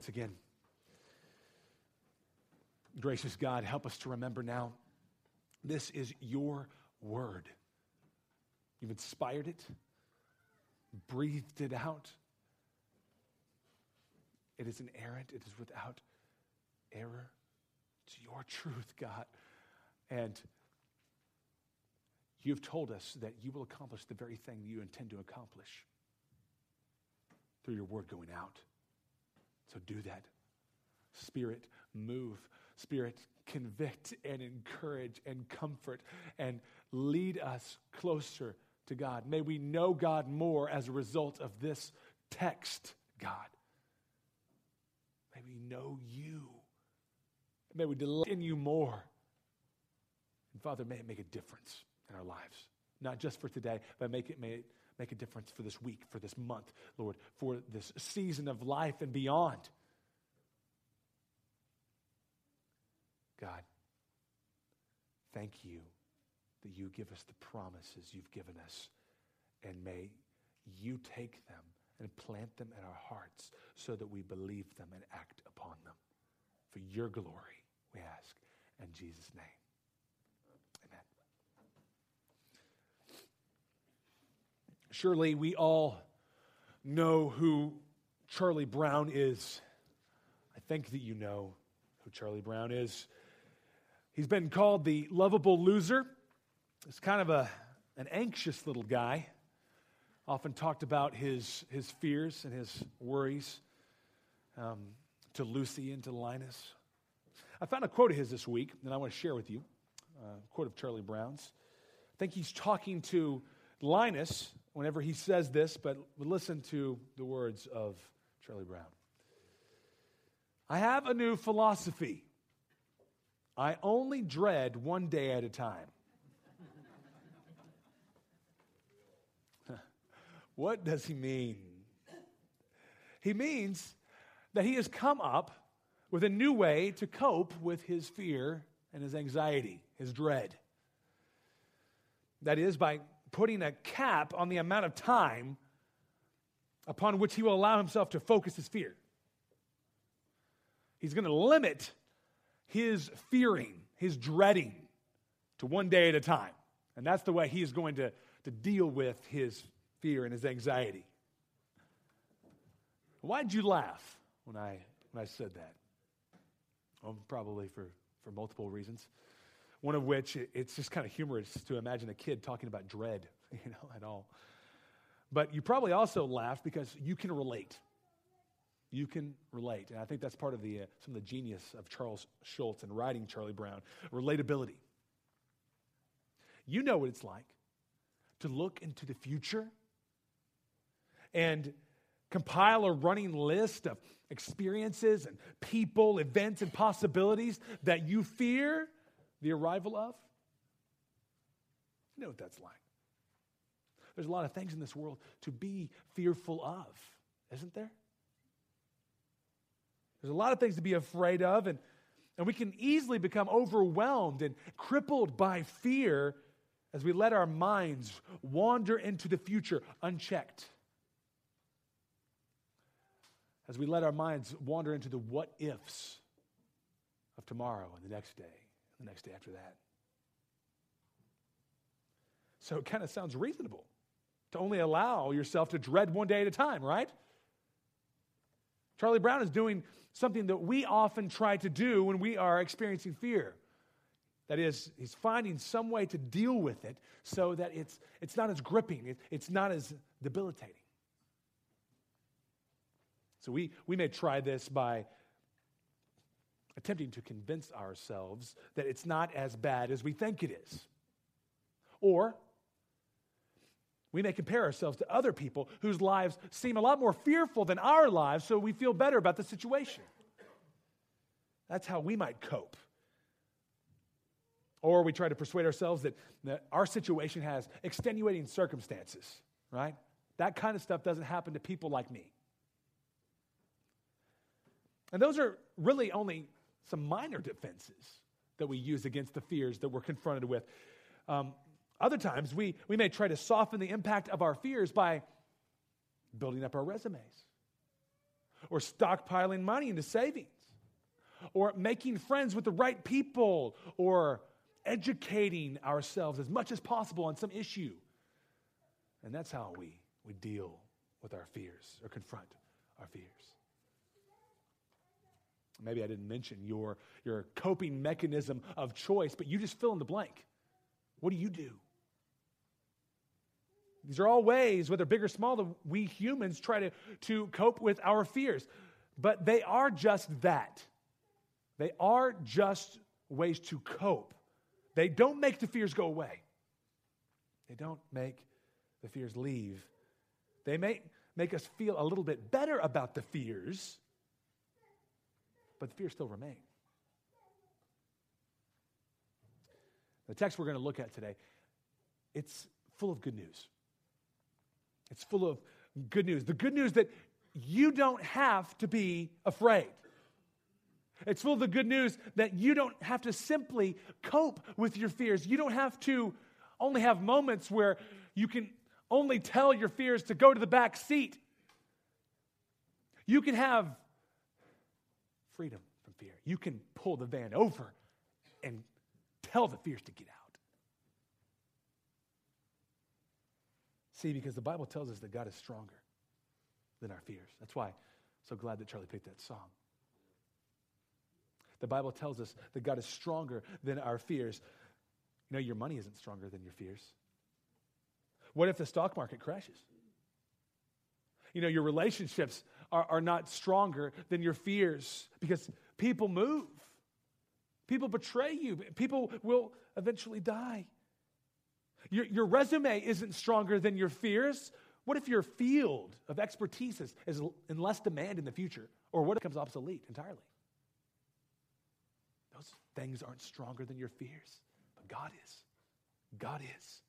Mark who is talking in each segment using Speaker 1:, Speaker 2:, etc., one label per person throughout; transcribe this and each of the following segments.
Speaker 1: once again. Gracious God, help us to remember now this is your word. You've inspired it, breathed it out. It is inerrant, it is without error. It's your truth, God. And you've told us that you will accomplish the very thing you intend to accomplish through your word going out. So do that. Spirit, move. Spirit, convict and encourage and comfort and lead us closer to God. May we know God more as a result of this text, God. May we know you. May we delight in you more. And Father, may it make a difference in our lives, not just for today, but make it, may it make a difference for this week, for this month, Lord, for this season of life and beyond. God, thank you that you give us the promises you've given us, and may you take them and plant them in our hearts so that we believe them and act upon them. For your glory, we ask. In Jesus' name. Surely we all know who Charlie Brown is. I think that you know who Charlie Brown is. He's been called the lovable loser. It's kind of a, an anxious little guy often talked about his, his fears and his worries um, to Lucy and to Linus. I found a quote of his this week that I want to share with you. A quote of Charlie Brown's. I think he's talking to Linus whenever he says this, but listen to the words of Charlie Brown. I have a new philosophy. I only dread one day at a time. What does he mean? He means that he has come up with a new way to cope with his fear and his anxiety, his dread. That is, by putting a cap on the amount of time upon which he will allow himself to focus his fear. He's going to limit his fearing, his dreading, to one day at a time. And that's the way he is going to, to deal with his fear and his anxiety. Why did you laugh when I, when I said that? Well, probably for, for multiple reasons. One of which, it's just kind of humorous to imagine a kid talking about dread, you know, at all. But you probably also laughed because you can relate. You can relate. And I think that's part of the, uh, some of the genius of Charles Schulz and writing Charlie Brown relatability. You know what it's like to look into the future and compile a running list of experiences and people, events, and possibilities that you fear the arrival of? You know what that's like. There's a lot of things in this world to be fearful of, isn't there? There's a lot of things to be afraid of, and, and we can easily become overwhelmed and crippled by fear as we let our minds wander into the future unchecked as we let our minds wander into the what ifs of tomorrow and the next day, the next day after that. So it kind of sounds reasonable to only allow yourself to dread one day at a time, right? Charlie Brown is doing something that we often try to do when we are experiencing fear. That is, he's finding some way to deal with it so that it's, it's not as gripping, it, it's not as debilitating. So we, we may try this by attempting to convince ourselves that it's not as bad as we think it is. Or we may compare ourselves to other people whose lives seem a lot more fearful than our lives, so we feel better about the situation. That's how we might cope. Or we try to persuade ourselves that, that our situation has extenuating circumstances, right? That kind of stuff doesn't happen to people like me. And those are really only some minor defenses that we use against the fears that we're confronted with. Um, other times, we, we may try to soften the impact of our fears by building up our resumes or stockpiling money into savings, or making friends with the right people, or educating ourselves as much as possible on some issue. And that's how we, we deal with our fears or confront our fears. Maybe I didn't mention your, your coping mechanism of choice, but you just fill in the blank. What do you do? These are all ways, whether big or small, that we humans try to, to cope with our fears. But they are just that. They are just ways to cope. They don't make the fears go away, they don't make the fears leave. They may make us feel a little bit better about the fears, but the fears still remain. The text we're going to look at today, it's full of good news. It's full of good news. The good news that you don't have to be afraid. It's full of the good news that you don't have to simply cope with your fears. You don't have to only have moments where you can only tell your fears to go to the back seat. You can have freedom from fear. You can pull the van over and tell the fears to get out. See, because the Bible tells us that God is stronger than our fears. That's why I'm so glad that Charlie picked that song. The Bible tells us that God is stronger than our fears. You know, your money isn't stronger than your fears. What if the stock market crashes? You know, your relationships are, are not stronger than your fears because people move. People betray you. People will eventually die. Your, your resume isn't stronger than your fears. What if your field of expertise is, is in less demand in the future? Or what if it becomes obsolete entirely? Those things aren't stronger than your fears, but God is. God is.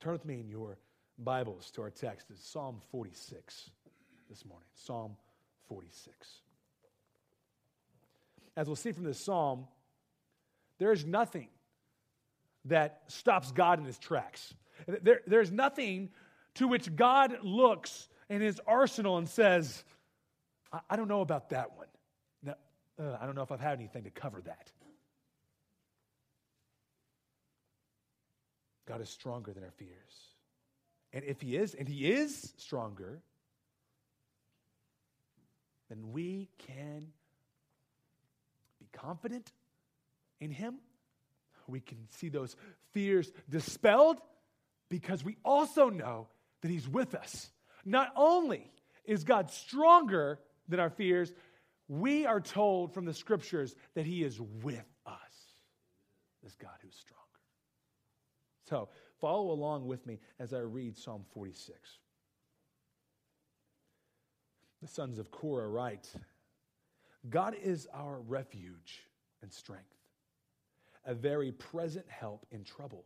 Speaker 1: Turn with me in your Bibles to our text. is Psalm 46 this morning. Psalm 46. As we'll see from this psalm, there is nothing that stops God in his tracks. There, there's nothing to which God looks in his arsenal and says, I, I don't know about that one. No, uh, I don't know if I've had anything to cover that. God is stronger than our fears. And if He is, and He is stronger, then we can be confident in Him. We can see those fears dispelled because we also know that He's with us. Not only is God stronger than our fears, we are told from the scriptures that He is with us, this God who's stronger. So follow along with me as I read Psalm 46. The sons of Korah write God is our refuge and strength, a very present help in trouble.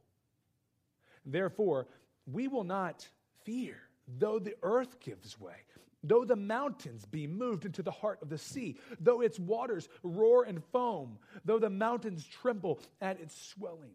Speaker 1: Therefore, we will not fear, though the earth gives way, though the mountains be moved into the heart of the sea, though its waters roar and foam, though the mountains tremble at its swelling.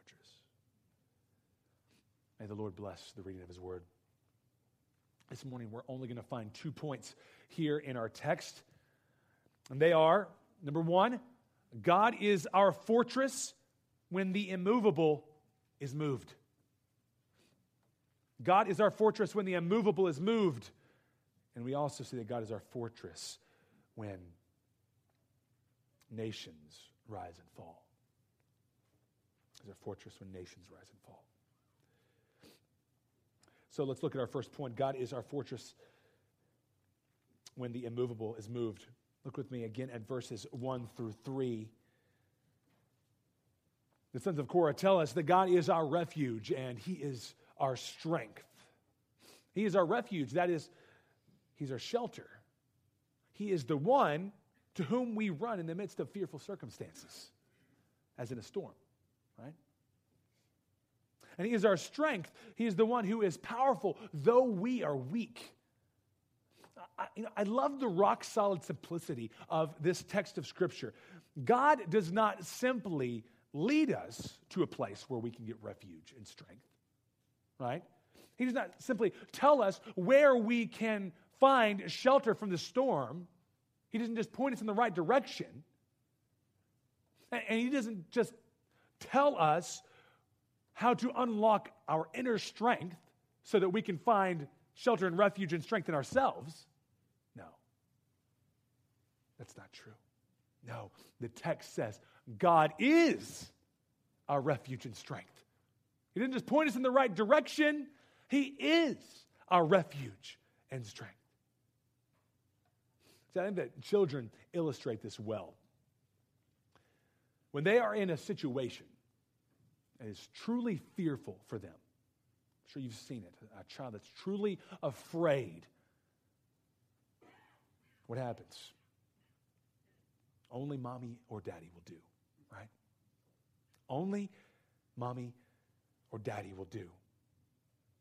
Speaker 1: May the Lord bless the reading of his word. This morning, we're only going to find two points here in our text. And they are number one, God is our fortress when the immovable is moved. God is our fortress when the immovable is moved. And we also see that God is our fortress when nations rise and fall. He's our fortress when nations rise and fall. So let's look at our first point. God is our fortress when the immovable is moved. Look with me again at verses 1 through 3. The sons of Korah tell us that God is our refuge and He is our strength. He is our refuge. That is, He's our shelter. He is the one to whom we run in the midst of fearful circumstances, as in a storm? And He is our strength. He is the one who is powerful, though we are weak. I, you know, I love the rock solid simplicity of this text of Scripture. God does not simply lead us to a place where we can get refuge and strength, right? He does not simply tell us where we can find shelter from the storm. He doesn't just point us in the right direction. And He doesn't just tell us how to unlock our inner strength so that we can find shelter and refuge and strength in ourselves. No, that's not true. No, the text says God is our refuge and strength. He didn't just point us in the right direction, He is our refuge and strength. So I think that children illustrate this well. When they are in a situation is truly fearful for them, I'm sure you've seen it, a child that's truly afraid, what happens? Only mommy or daddy will do, right? Only mommy or daddy will do.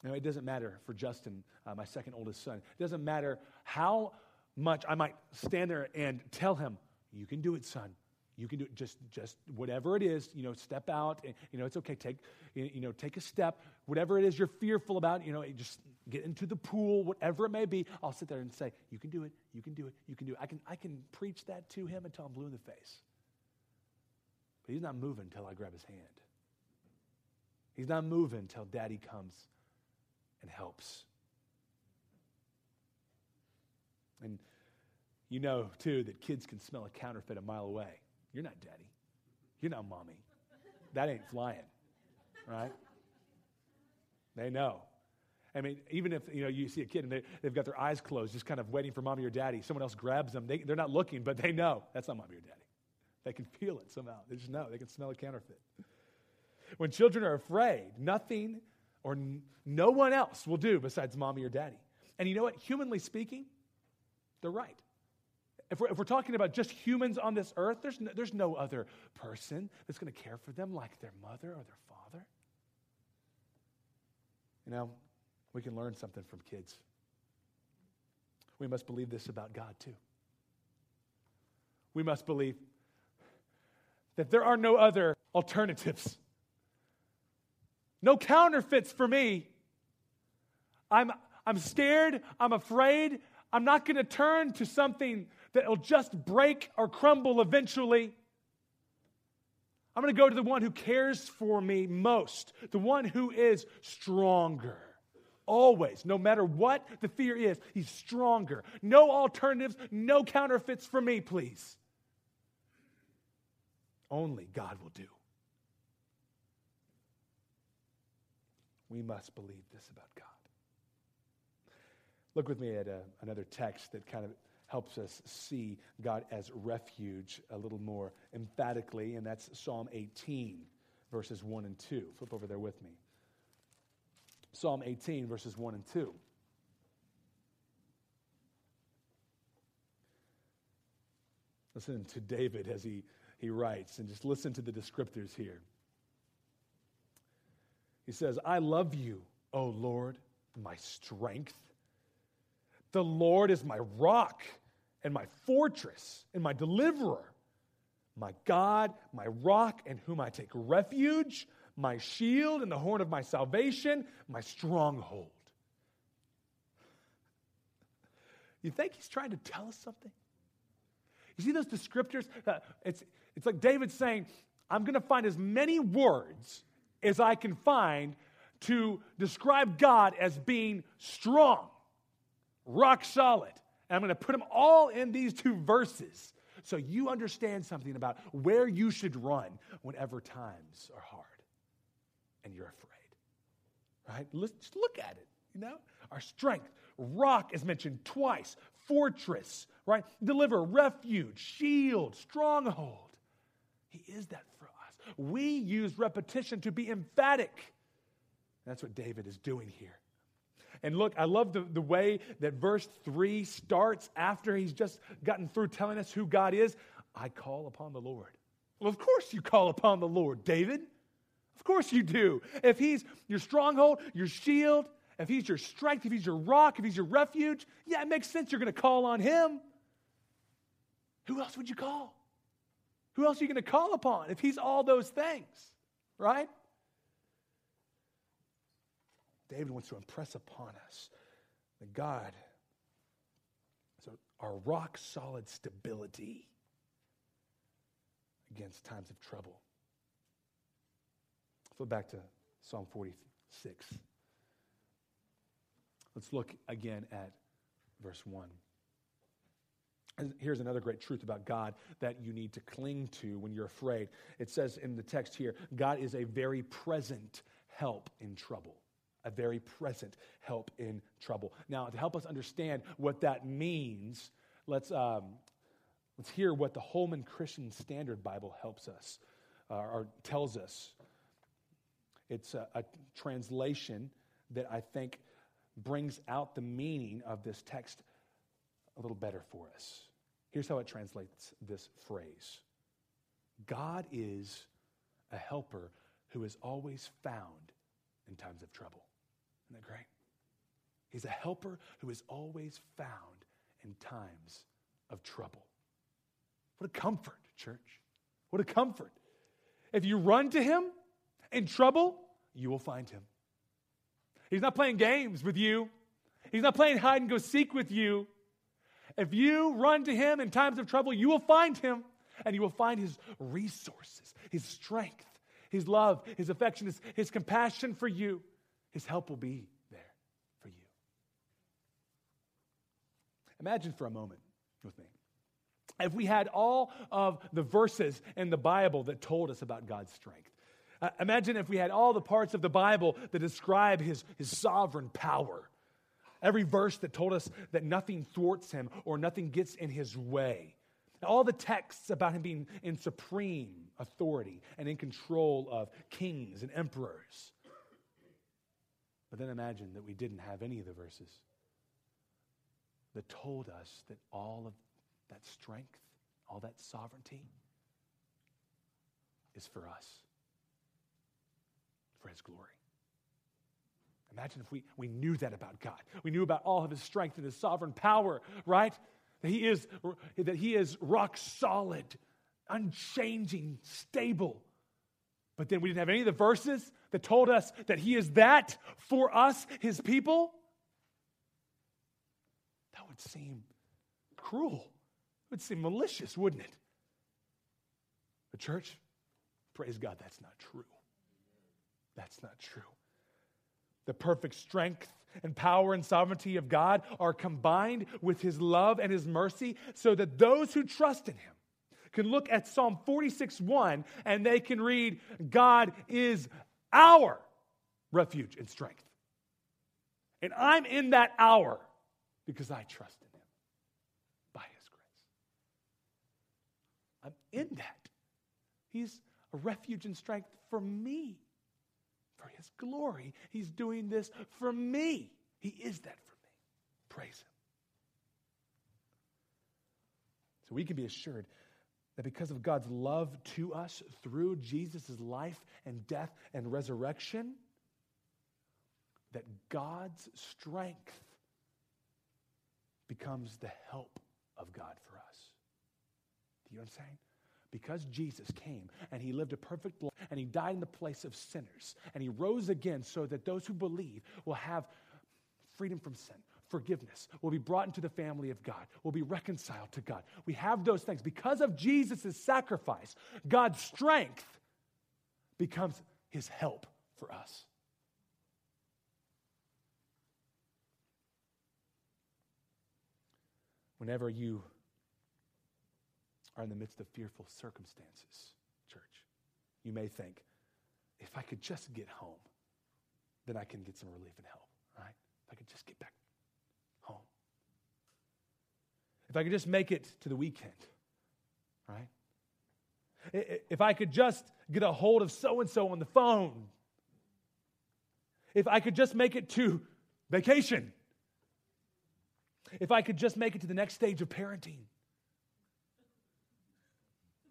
Speaker 1: Now, it doesn't matter for Justin, uh, my second oldest son. It doesn't matter how much I might stand there and tell him, You can do it, son. You can do it. Just, just whatever it is, you know, step out. And, you know, it's okay. Take, eh, you know, take a step. Whatever it is you're fearful about, you know, eh, just get into the pool, whatever it may be. I'll sit there and say, You can do it. You can do it. You can do it. I can, I can preach that to him until I'm blue in the face. But he's not moving until I grab his hand. He's not moving until daddy comes and helps. And you know, too, that kids can smell a counterfeit a mile away. You're not daddy. You're not mommy. That ain't flying, right? They know. I mean, even if you know you see a kid and they, they've got their eyes closed, just kind of waiting for mommy or daddy, someone else grabs them. They, they're not looking, but they know that's not mommy or daddy. They can feel it somehow. They just know. They can smell a counterfeit. When children are afraid, nothing or n- no one else will do besides mommy or daddy. And you know what? Humanly speaking, they're right. If we're, if we're talking about just humans on this earth, there's no, there's no other person that's going to care for them like their mother or their father. You know, we can learn something from kids. We must believe this about God, too. We must believe that there are no other alternatives, no counterfeits for me. I'm, I'm scared, I'm afraid, I'm not going to turn to something that will just break or crumble eventually. I'm going to go to the one who cares for me most, the one who is stronger. Always, no matter what the fear is, he's stronger. No alternatives, no counterfeits for me, please. Only God will do. We must believe this about God. Look with me at a, uh, another text that kind of helps us see God as refuge a little more emphatically, and that's Psalm 18, verses 1 and 2. Flip over there with me. Psalm 18, verses 1 and 2. Listen to David as he, he writes, and just listen to the descriptors here. He says, I love you, O Lord, my strength. The Lord is my rock and my fortress and my deliverer, my God, my rock, in whom I take refuge, my shield and the horn of my salvation, my stronghold. You think he's trying to tell us something? You see those descriptors? Uh, it's, it's like David saying, I'm going to find as many words as I can find to describe God as being strong rock solid. And I'm going to put them all in these two verses so you understand something about where you should run whenever times are hard and you're afraid. Right? Let's just look at it, you know? Our strength. Rock is mentioned twice. Fortress, right? Deliver, refuge, shield, stronghold. He is that for us. We use repetition to be emphatic. That's what David is doing here. And look, I love the, the way that verse 3 starts after he's just gotten through telling us who God is. I call upon the Lord. Well, of course you call upon the Lord, David. Of course you do. If he's your stronghold, your shield, if he's your strength, if he's your rock, if he's your refuge, yeah, it makes sense you're going to call on him. Who else would you call? Who else are you going to call upon if he's all those things, right? David wants to impress upon us that God is our rock solid stability against times of trouble. Flip back to Psalm 46. Let's look again at verse 1. Here's another great truth about God that you need to cling to when you're afraid. It says in the text here God is a very present help in trouble. A very present help in trouble. Now, to help us understand what that means, let's, um, let's hear what the Holman Christian Standard Bible helps us uh, or tells us. It's a, a translation that I think brings out the meaning of this text a little better for us. Here's how it translates this phrase God is a helper who is always found in times of trouble. Isn't that great? He's a helper who is always found in times of trouble. What a comfort, church. What a comfort. If you run to him in trouble, you will find him. He's not playing games with you. He's not playing hide and go seek with you. If you run to him in times of trouble, you will find him and you will find his resources, his strength, his love, his affection, his, his compassion for you. His help will be there for you. Imagine for a moment with me if we had all of the verses in the Bible that told us about God's strength. Uh, imagine if we had all the parts of the Bible that describe his, his sovereign power. Every verse that told us that nothing thwarts him or nothing gets in his way. All the texts about him being in supreme authority and in control of kings and emperors. But then imagine that we didn't have any of the verses that told us that all of that strength, all that sovereignty is for us for his glory. Imagine if we, we knew that about God. We knew about all of his strength and his sovereign power, right? That he is, that he is rock solid, unchanging, stable. But then we didn't have any of the verses that told us that he is that for us, his people. That would seem cruel. It would seem malicious, wouldn't it? The church, praise God, that's not true. That's not true. The perfect strength and power and sovereignty of God are combined with his love and his mercy so that those who trust in him can look at Psalm 46 1 and they can read, God is our refuge and strength. And I'm in that hour because I trust in him by his grace. I'm in that. He's a refuge and strength for me for his glory. He's doing this for me. He is that for me. Praise him. So we can be assured that because of God's love to us through Jesus' life and death and resurrection, that God's strength becomes the help of God for us. Do you know what I'm saying? because Jesus came and he lived a perfect life and he died in the place of sinners and he rose again so that those who believe will have freedom from sin, forgiveness, will be brought into the family of God, will be reconciled to God. We have those things. Because of Jesus' sacrifice, God's strength becomes his help for us. Whenever you are in the midst of fearful circumstances, church, you may think, if I could just get home, then I can get some relief and help, right? If I could just get back home. If I could just make it to the weekend, right? If I could just get a hold of so and so on the phone. If I could just make it to vacation. If I could just make it to the next stage of parenting.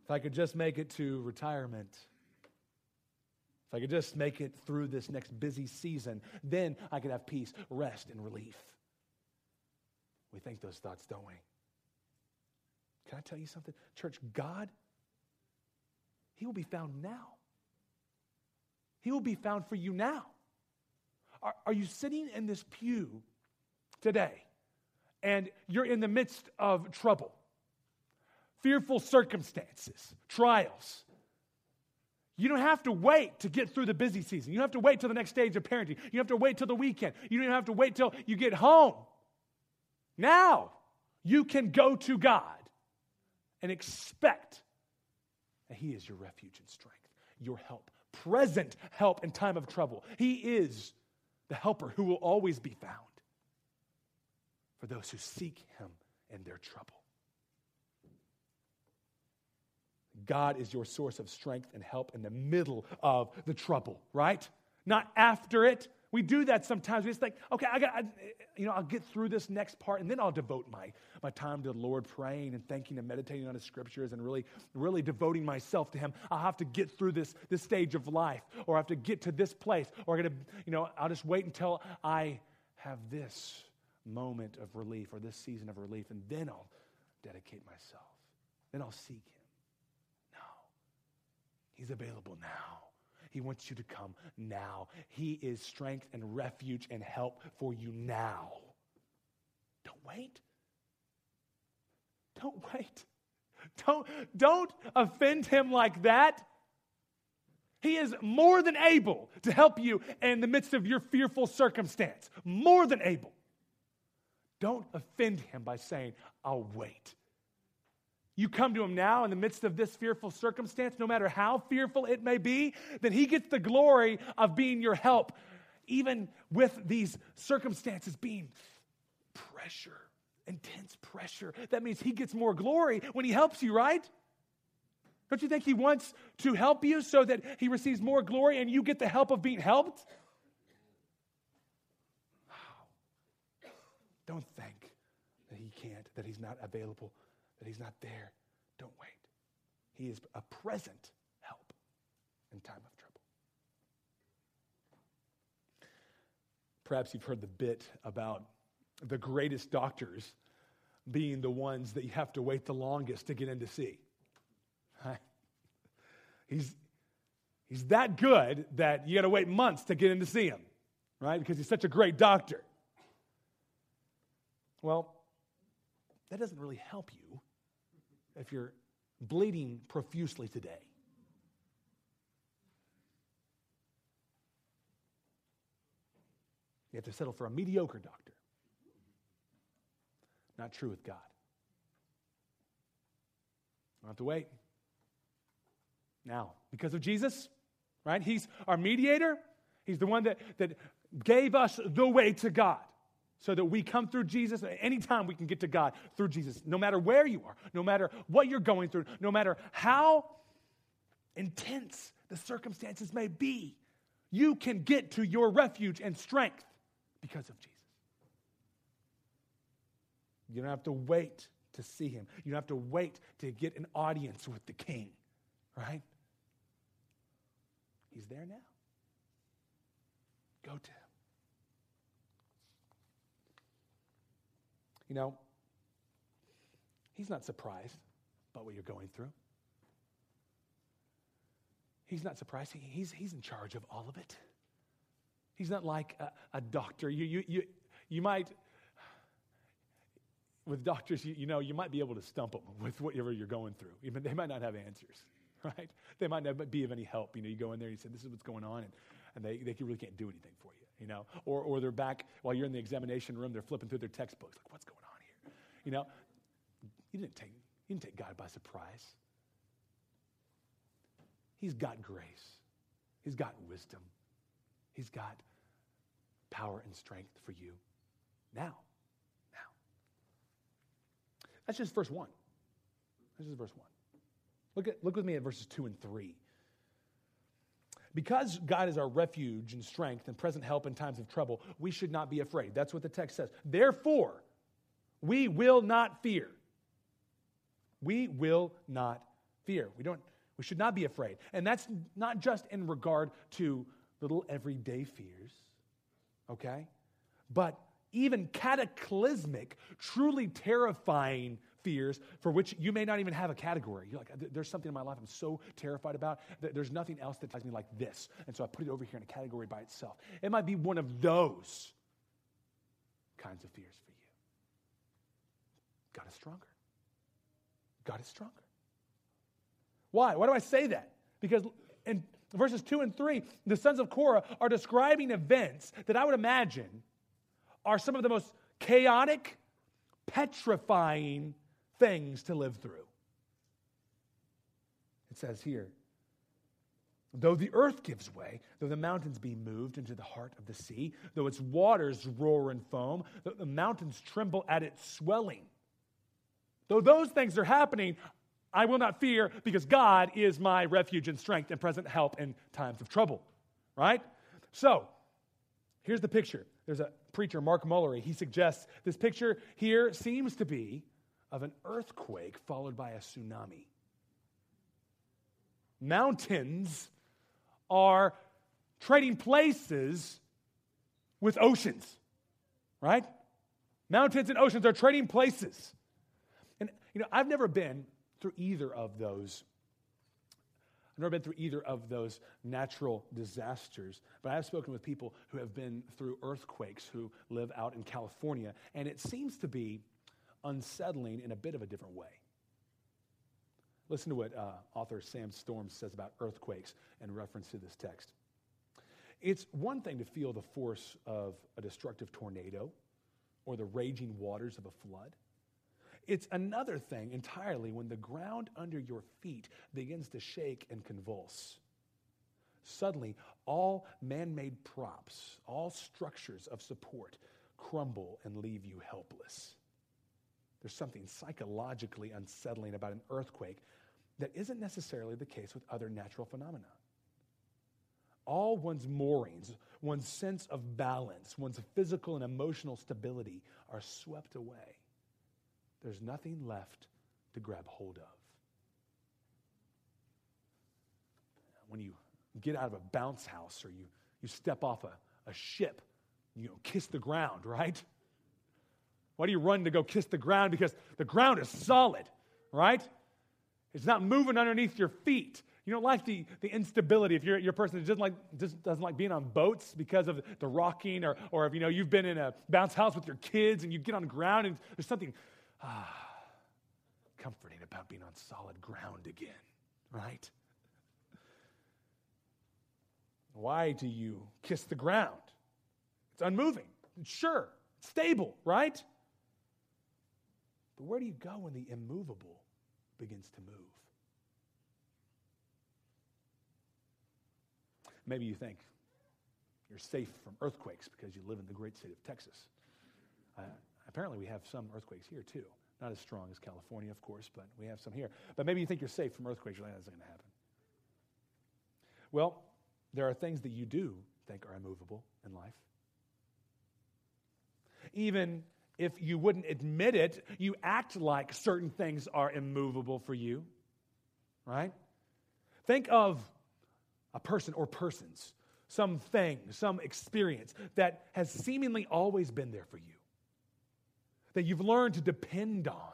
Speaker 1: If I could just make it to retirement. If I could just make it through this next busy season, then I could have peace, rest, and relief. We think those thoughts, don't we? Can I tell you something? Church, God, He will be found now. He will be found for you now. Are, are you sitting in this pew today and you're in the midst of trouble, fearful circumstances, trials? You don't have to wait to get through the busy season. You don't have to wait till the next stage of parenting. You don't have to wait till the weekend. You don't have to wait till you get home. Now, you can go to God and expect that He is your refuge and strength, your help, present help in time of trouble. He is the helper who will always be found for those who seek Him in their trouble. God is your source of strength and help in the middle of the trouble, right? Not after it. We do that sometimes. We just think, okay, I got, I, you know, I'll get through this next part, and then I'll devote my, my time to the Lord, praying and thanking and meditating on His scriptures, and really, really devoting myself to Him. I'll have to get through this this stage of life, or I have to get to this place, or I'm gonna, you know, I'll just wait until I have this moment of relief or this season of relief, and then I'll dedicate myself. Then I'll seek Him. No, He's available now. He wants you to come now. He is strength and refuge and help for you now. Don't wait. Don't wait. Don't, don't offend him like that. He is more than able to help you in the midst of your fearful circumstance. More than able. Don't offend him by saying, I'll wait. You come to him now in the midst of this fearful circumstance, no matter how fearful it may be, then he gets the glory of being your help, even with these circumstances being pressure, intense pressure. That means he gets more glory when he helps you, right? Don't you think he wants to help you so that he receives more glory and you get the help of being helped? Don't think that he can't, that he's not available that He's not there, don't wait. He is a present help in time of trouble. Perhaps you've heard the bit about the greatest doctors being the ones that you have to wait the longest to get in to see. He's, he's that good that you got to wait months to get in to see him, right? Because he's such a great doctor. Well, that doesn't really help you if you're bleeding profusely today. You have to settle for a mediocre doctor. Not true with God. You don't have to wait. Now, because of Jesus, right? He's our mediator. He's the one that, that gave us the way to God so that we come through Jesus. Anytime we can get to God through Jesus, no matter where you are, no matter what you're going through, no matter how intense the circumstances may be, you can get to your refuge and strength because of Jesus. You don't have to wait to see him. You don't have to wait to get an audience with the king, right? He's there now. Go to him. You know, he's not surprised by what you're going through. He's not surprised. He, he's, he's in charge of all of it. He's not like a, a doctor. You, you, you, you might, with doctors, you, you know, you might be able to stump them with whatever you're going through. Even they might not have answers, right? They might not be of any help. You know, you go in there and you say, this is what's going on, and, and they, they really can't do anything for you, you know? Or, or they're back while you're in the examination room, they're flipping through their textbooks, like, what's going on? Here? You know, you didn't take, You didn't take God by surprise. He's got grace, He's got wisdom, He's got power and strength for you now. Now. That's just verse 1. This is verse 1. Look, at, look with me at verses 2 and 3. Because God is our refuge and strength and present help in times of trouble, we should not be afraid. That's what the text says. Therefore, we will not fear. We will not fear. We don't we should not be afraid. And that's not just in regard to little everyday fears, okay? But even cataclysmic, truly terrifying fears for which you may not even have a category. You're like, there's something in my life I'm so terrified about that there's nothing else that ties me like this. And so I put it over here in a category by itself. It might be one of those kinds of fears for you. God is stronger. God is stronger. Why? Why do I say that? Because in verses 2 and 3, the sons of Korah are describing events that I would imagine are some of the most chaotic, petrifying things to live through. It says here, Though the earth gives way, though the mountains be moved into the heart of the sea, though its waters roar and foam, though the mountains tremble at its swelling. Though those things are happening, I will not fear because God is my refuge and strength and present help in times of trouble. Right? So, here's the picture. There's a preacher, Mark Mullery. He suggests this picture here seems to be of an earthquake followed by a tsunami. Mountains are trading places with oceans, right? Mountains and oceans are trading places. And, you know, I've never been through either of those. I've never been through either of those natural disasters, but I have spoken with people who have been through earthquakes who live out in California, and it seems to be unsettling in a bit of a different way. Listen to what uh, author Sam Storms says about earthquakes in reference to this text. It's one thing to feel the force of a destructive tornado or the raging waters of a flood. It's another thing entirely when the ground under your feet begins to shake and convulse. Suddenly, all man made props, all structures of support crumble and leave you helpless. There's something psychologically unsettling about an earthquake that isn't necessarily the case with other natural phenomena. All one's moorings, one's sense of balance, one's physical and emotional stability are swept away. There's nothing left to grab hold of. When you get out of a bounce house or you, you step off a, a ship, you know, kiss the ground, right? Why do you run to go kiss the ground? Because the ground is solid, right? It's not moving underneath your feet. You don't like the, the instability. If you're, you're a person that doesn't like, just doesn't like being on boats because of the rocking, or, or if you know you've been in a bounce house with your kids and you get on the ground and there's something ah, comforting about being on solid ground again, right? Why do you kiss the ground? It's unmoving. It's sure, stable, right? But where do you go when the immovable begins to move? Maybe you think you're safe from earthquakes because you live in the great state of Texas. Uh, apparently, we have some earthquakes here too. Not as strong as California, of course, but we have some here. But maybe you think you're safe from earthquakes. You're like, that's not going to happen. Well, there are things that you do think are immovable in life. Even if you wouldn't admit it, you act like certain things are immovable for you, right? Think of a person or persons, something, some experience that has seemingly always been there for you, that you've learned to depend on,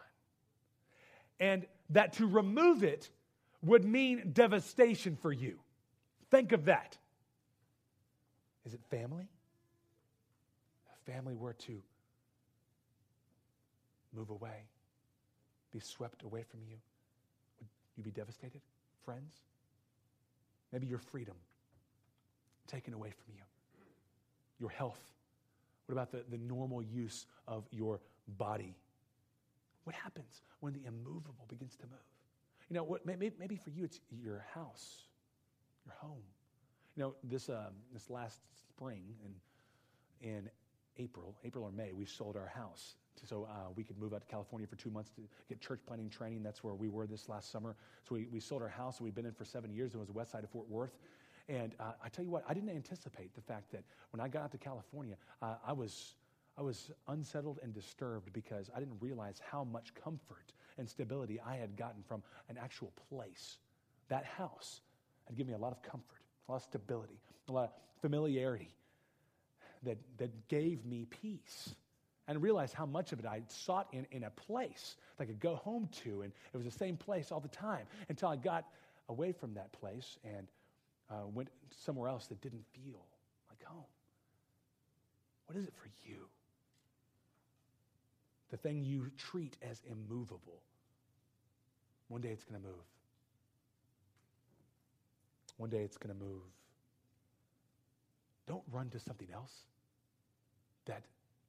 Speaker 1: and that to remove it would mean devastation for you. Think of that. Is it family? Family were to move away, be swept away from you? Would you be devastated? Friends? Maybe your freedom taken away from you, your health. What about the, the normal use of your body? What happens when the immovable begins to move? You know, what, maybe, maybe for you, it's your house, your home. You know, this, um, this last spring in, in April, April or May, we sold our house so uh, we could move out to California for two months to get church planting training. That's where we were this last summer. So we, we sold our house. We've been in for seven years. It was west side of Fort Worth. And uh, I tell you what, I didn't anticipate the fact that when I got out to California, uh, I, was, I was unsettled and disturbed because I didn't realize how much comfort and stability I had gotten from an actual place. That house had given me a lot of comfort, a lot of stability, a lot of familiarity that, that gave me peace and realized how much of it I sought in, in a place that I could go home to. And it was the same place all the time until I got away from that place and uh, went somewhere else that didn't feel like home. What is it for you? The thing you treat as immovable. One day it's going to move. One day it's going to move. Don't run to something else that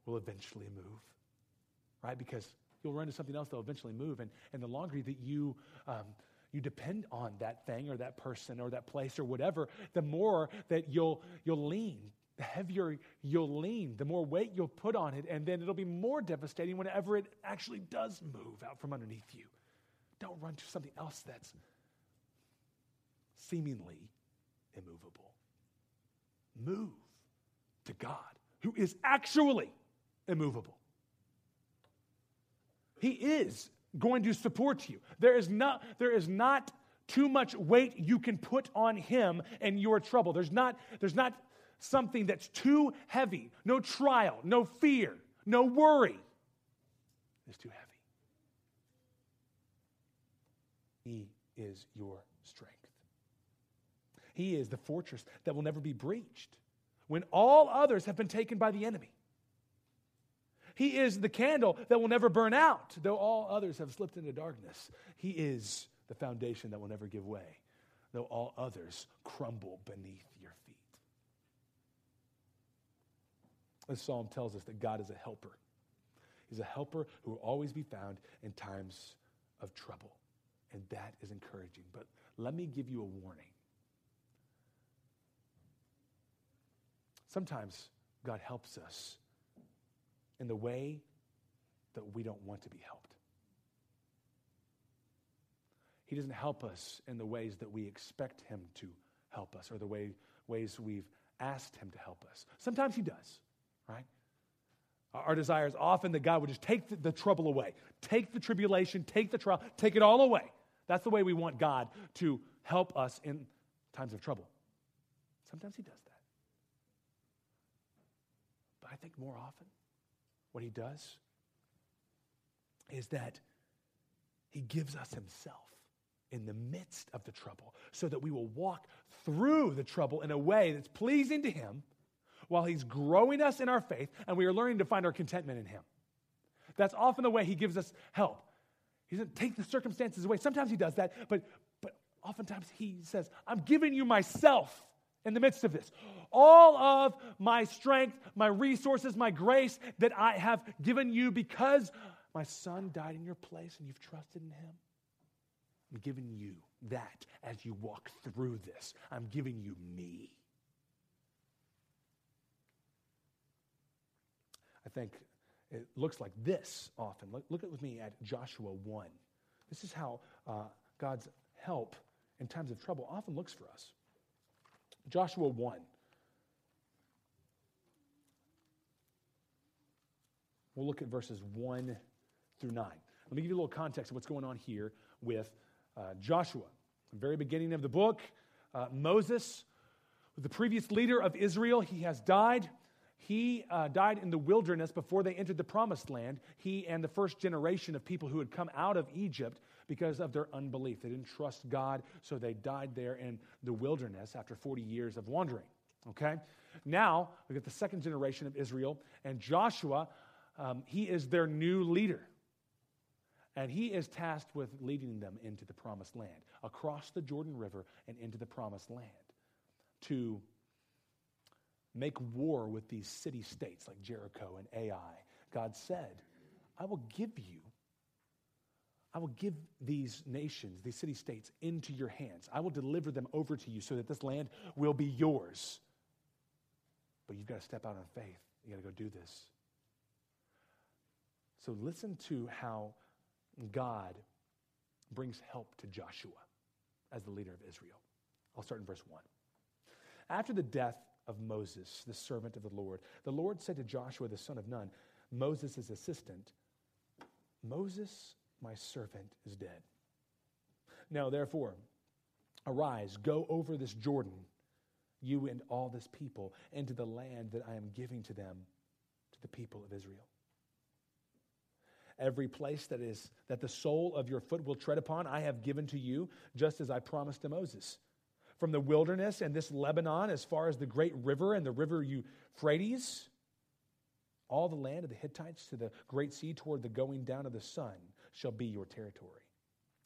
Speaker 1: will eventually move, right? Because you'll run to something else that'll eventually move. And, and the longer that you, um, you depend on that thing or that person or that place or whatever, the more that you'll, you'll lean. The heavier you'll lean, the more weight you'll put on it, and then it'll be more devastating whenever it actually does move out from underneath you. Don't run to something else that's seemingly immovable. Move to God, who is actually immovable. He is going to support you. There is not, there is not too much weight you can put on him and your trouble. There's not, there's not something that's too heavy. No trial, no fear, no worry is too heavy. He is your strength. He is the fortress that will never be breached when all others have been taken by the enemy. He is the candle that will never burn out, though all others have slipped into darkness. He is the foundation that will never give way, though all others crumble beneath your feet. This psalm tells us that God is a helper. He's a helper who will always be found in times of trouble. And that is encouraging. But let me give you a warning. Sometimes God helps us in the way that we don't want to be helped. He doesn't help us in the ways that we expect Him to help us or the way, ways we've asked Him to help us. Sometimes He does, right? Our desire is often that God would just take the, the trouble away, take the tribulation, take the trial, take it all away. That's the way we want God to help us in times of trouble. Sometimes He does that. But I think more often, what he does is that he gives us himself in the midst of the trouble so that we will walk through the trouble in a way that's pleasing to him while he's growing us in our faith and we are learning to find our contentment in him. That's often the way he gives us help. He doesn't take the circumstances away. Sometimes he does that, but, but oftentimes he says, I'm giving you myself in the midst of this. All of my strength, my resources, my grace that I have given you because my son died in your place and you've trusted in him. I'm giving you that as you walk through this. I'm giving you me. I think it looks like this often. Look, look with me at Joshua 1. This is how uh, God's help in times of trouble often looks for us. Joshua 1. We'll look at verses 1 through 9. Let me give you a little context of what's going on here with uh, Joshua. The very beginning of the book, uh, Moses, the previous leader of Israel, he has died. He uh, died in the wilderness before they entered the promised land. He and the first generation of people who had come out of Egypt because of their unbelief. They didn't trust God, so they died there in the wilderness after 40 years of wandering. Okay? Now, we get the second generation of Israel, and Joshua, um, he is their new leader. And he is tasked with leading them into the promised land, across the Jordan River and into the promised land, to make war with these city states like Jericho and Ai. God said, I will give you I will give these nations, these city states, into your hands. I will deliver them over to you so that this land will be yours. But you've got to step out on faith. You got to go do this. So listen to how God brings help to Joshua as the leader of Israel. I'll start in verse 1. After the death of Moses, the servant of the Lord, the Lord said to Joshua, the son of Nun, Moses' assistant, Moses my servant is dead. Now, therefore, arise, go over this Jordan, you and all this people, into the land that I am giving to them, to the people of Israel. Every place that is that the sole of your foot will tread upon, I have given to you, just as I promised to Moses. From the wilderness and this Lebanon, as far as the great river and the river Euphrates, all the land of the Hittites to the great sea toward the going down of the sun shall be your territory.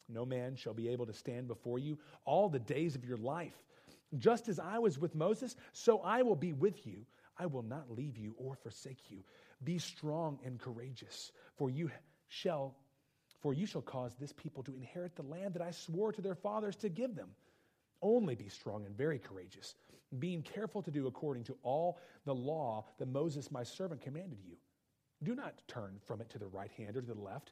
Speaker 1: No man shall be able to stand before you all the days of your life. Just as I was with Moses, so I will be with you. I will not leave you or forsake you. Be strong and courageous, for you shall for you shall cause this people to inherit the land that I swore to their fathers to give them. Only be strong and very courageous, being careful to do according to all the law that Moses my servant commanded you. Do not turn from it to the right hand or to the left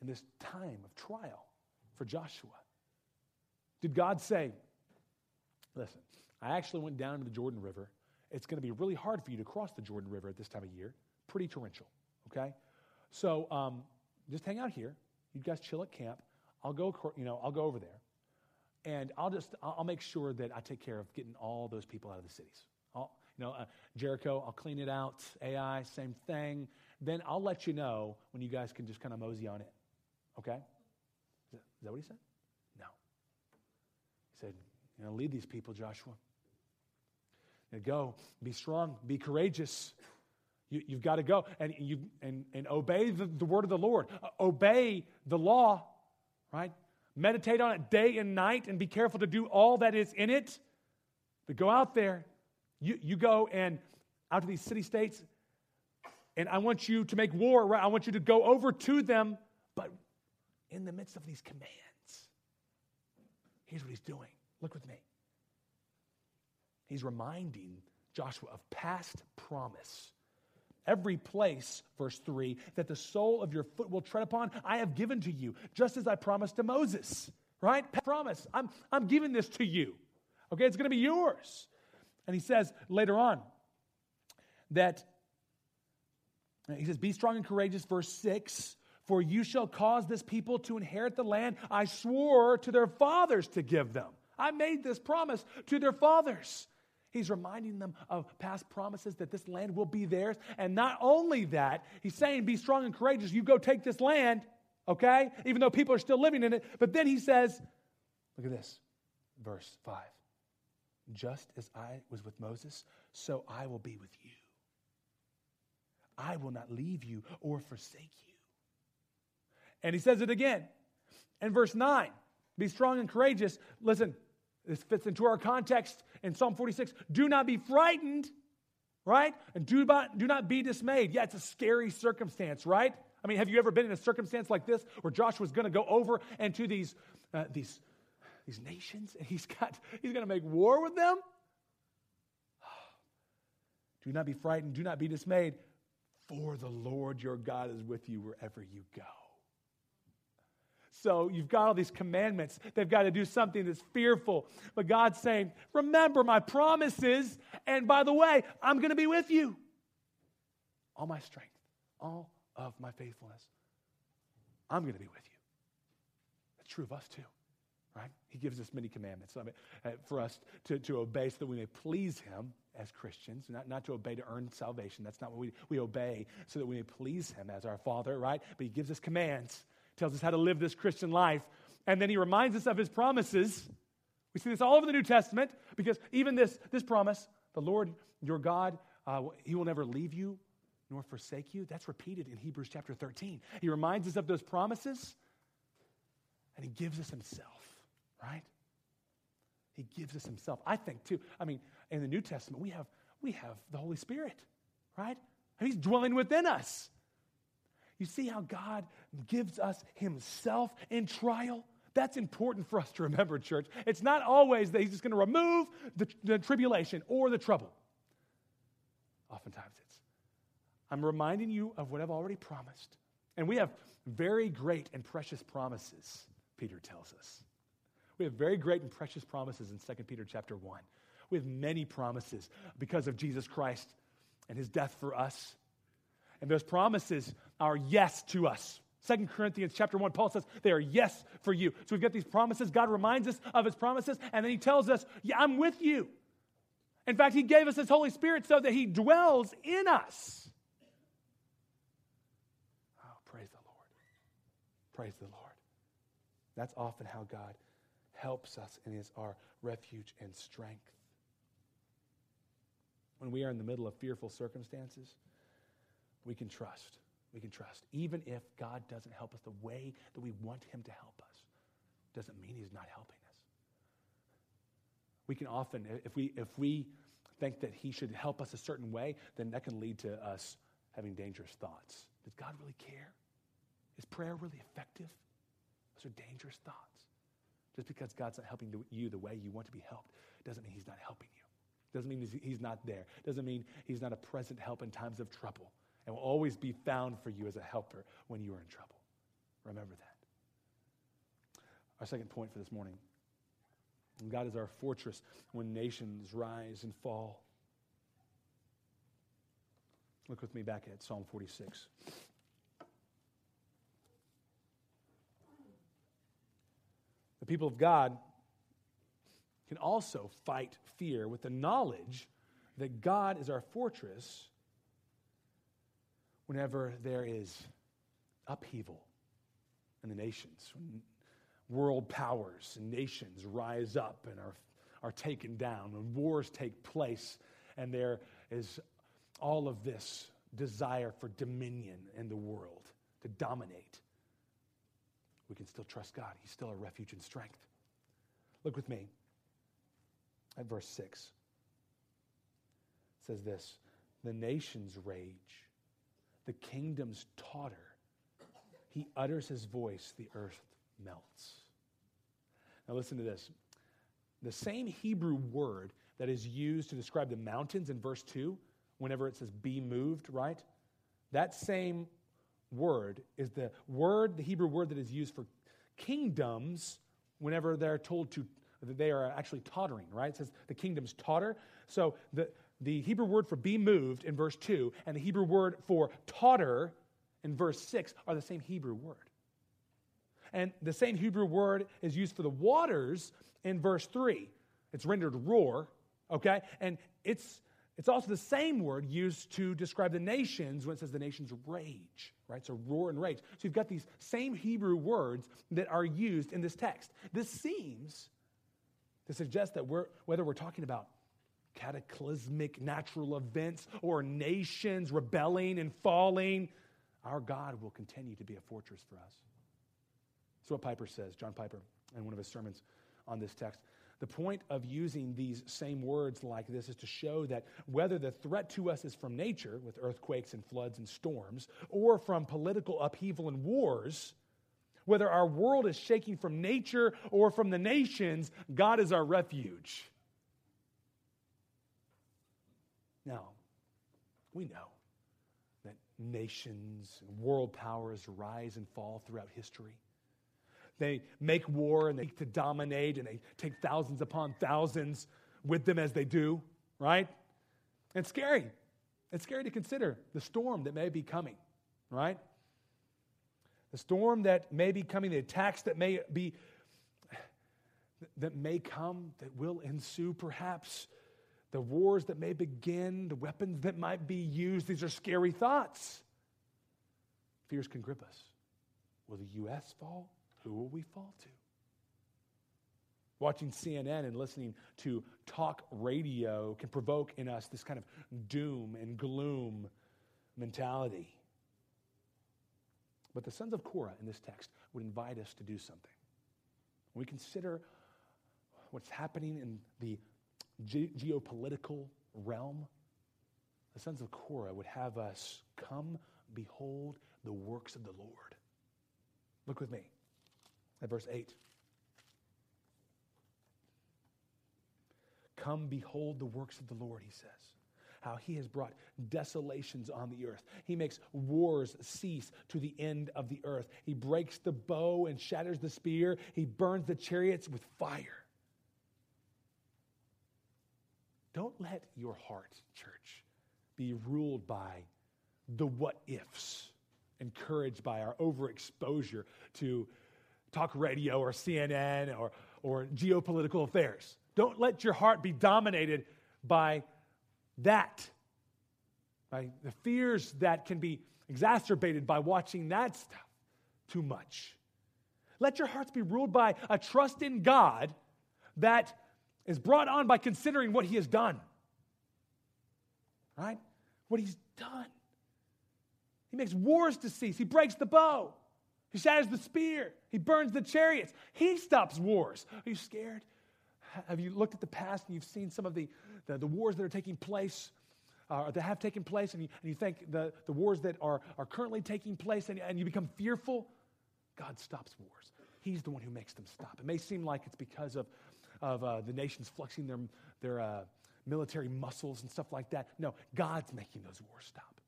Speaker 1: in this time of trial for Joshua? Did God say, listen, I actually went down to the Jordan River. It's going to be really hard for you to cross the Jordan River at this time of year, pretty torrential, okay? So um, just hang out here. You guys chill at camp. I'll go, you know, I'll go over there. And I'll just, I'll make sure that I take care of getting all those people out of the cities. I'll, you know, uh, Jericho, I'll clean it out. Ai, same thing. Then I'll let you know when you guys can just kind of mosey on it. Okay? Is that, is that what he said? No. He said, you know, lead these people, Joshua. Now go, be strong, be courageous. You, have got to go and, you, and, and obey the, the word of the Lord. Uh, obey the law, right? Meditate on it day and night and be careful to do all that is in it. But go out there. You, you go and out to these city states, and I want you to make war, right? I want you to go over to them, but in the midst of these commands. Here's what he's doing. Look with me. He's reminding Joshua of past promise. Every place, verse 3, that the sole of your foot will tread upon, I have given to you, just as I promised to Moses. Right? Promise. I'm, I'm giving this to you. Okay, it's going to be yours. And he says later on that, he says, Be strong and courageous, verse 6. For you shall cause this people to inherit the land I swore to their fathers to give them. I made this promise to their fathers. He's reminding them of past promises that this land will be theirs. And not only that, he's saying, Be strong and courageous. You go take this land, okay? Even though people are still living in it. But then he says, Look at this, verse 5. Just as I was with Moses, so I will be with you. I will not leave you or forsake you. And he says it again in verse 9 Be strong and courageous. Listen, this fits into our context in Psalm 46. Do not be frightened, right? And do not, do not be dismayed. Yeah, it's a scary circumstance, right? I mean, have you ever been in a circumstance like this where Joshua's going to go over into these, uh, these, these nations and he's got he's going to make war with them? Do not be frightened. Do not be dismayed, for the Lord your God is with you wherever you go. So you've got all these commandments. They've got to do something that's fearful. But God's saying, Remember my promises. And by the way, I'm going to be with you. All my strength, all of my faithfulness. I'm going to be with you. That's true of us too, right? He gives us many commandments uh, for us to, to obey so that we may please Him as Christians, not, not to obey to earn salvation. That's not what we, we obey so that we may please Him as our Father, right? But He gives us commands tells us how to live this Christian life. And then he reminds us of his promises. We see this all over the New Testament because even this, this promise, the Lord your God, uh, he will never leave you nor forsake you. That's repeated in Hebrews chapter 13. He reminds us of those promises and he gives us himself, right? He gives us himself. I think too, I mean, in the New Testament, we have, we have the Holy Spirit, right? He's dwelling within us. You see how God gives us himself in trial? That's important for us to remember, church. It's not always that he's just going to remove the, the tribulation or the trouble. Oftentimes it's. I'm reminding you of what I've already promised. And we have very great and precious promises, Peter tells us. We have very great and precious promises in 2 Peter chapter 1. We have many promises because of Jesus Christ and his death for us. And those promises are yes to us. 2 Corinthians chapter 1, Paul says they are yes for you. So we've got these promises. God reminds us of his promises, and then he tells us, Yeah, I'm with you. In fact, he gave us his Holy Spirit so that he dwells in us. Oh, praise the Lord. Praise the Lord. That's often how God helps us and is our refuge and strength. When we are in the middle of fearful circumstances, we can trust. We can trust. Even if God doesn't help us the way that we want Him to help us, doesn't mean He's not helping us. We can often, if we, if we think that He should help us a certain way, then that can lead to us having dangerous thoughts. Does God really care? Is prayer really effective? Those are dangerous thoughts. Just because God's not helping you the way you want to be helped doesn't mean He's not helping you. Doesn't mean He's not there. Doesn't mean He's not a present help in times of trouble and will always be found for you as a helper when you are in trouble. Remember that. Our second point for this morning God is our fortress when nations rise and fall. Look with me back at Psalm 46. The people of God can also fight fear with the knowledge that God is our fortress whenever there is upheaval in the nations, when world powers and nations rise up and are, are taken down, when wars take place, and there is all of this desire for dominion in the world to dominate, we can still trust God. He's still our refuge and strength. Look with me at verse 6. It says this The nations rage the kingdoms totter. He utters his voice, the earth melts. Now, listen to this. The same Hebrew word that is used to describe the mountains in verse 2, whenever it says be moved, right? That same word is the word, the Hebrew word that is used for kingdoms whenever they're told to, that they are actually tottering, right? It says the kingdoms totter. So the, the Hebrew word for be moved in verse 2 and the Hebrew word for totter in verse 6 are the same Hebrew word. And the same Hebrew word is used for the waters in verse 3. It's rendered roar, okay? And it's, it's also the same word used to describe the nations when it says the nations rage, right? So roar and rage. So you've got these same Hebrew words that are used in this text. This seems to suggest that we're, whether we're talking about cataclysmic natural events or nations rebelling and falling, our God will continue to be a fortress for us. That's what Piper says, John Piper, in one of his sermons on this text. The point of using these same words like this is to show that whether the threat to us is from nature, with earthquakes and floods and storms, or from political upheaval and wars, whether our world is shaking from nature or from the nations, God is our refuge. Now, we know that nations, world powers rise and fall throughout history. They make war and they to dominate and they take thousands upon thousands with them as they do, right? It's scary. It's scary to consider the storm that may be coming, right? The storm that may be coming, the attacks that may be that may come, that will ensue perhaps the wars that may begin, the weapons that might be used. These are scary thoughts. Fears can grip us. Will the U.S. fall? Who will we fall to? Watching CNN and listening to talk radio can provoke in us this kind of doom and gloom mentality. But the sons of Korah in this text would invite us to do something. When we consider what's happening in the ge- geopolitical realm, the sons of Korah would have us come behold the works of the Lord. Look with me at verse 8. Come behold the works of the Lord, he says. How he has brought desolations on the earth. He makes wars cease to the end of the earth. He breaks the bow and shatters the spear. He burns the chariots with fire. Don't let your heart, church, be ruled by the what ifs, encouraged by our overexposure to talk radio or CNN or, or geopolitical affairs. Don't let your heart be dominated by that, by the fears that can be exacerbated by watching that stuff too much. Let your hearts be ruled by a trust in God that is brought on by considering what He has done. Right? What He's done. He makes wars to cease, He breaks the bow, He shatters the spear, He burns the chariots, He stops wars. Are you scared? Have you looked at the past and you've seen some of the, the, the wars that are taking place, uh, that have taken place, and you, and you think the, the wars that are, are currently taking place, and, and you become fearful? God stops wars. He's the one who makes them stop. It may seem like it's because of, of uh, the nations flexing their, their uh, military muscles and stuff like that. No, God's making those wars stop.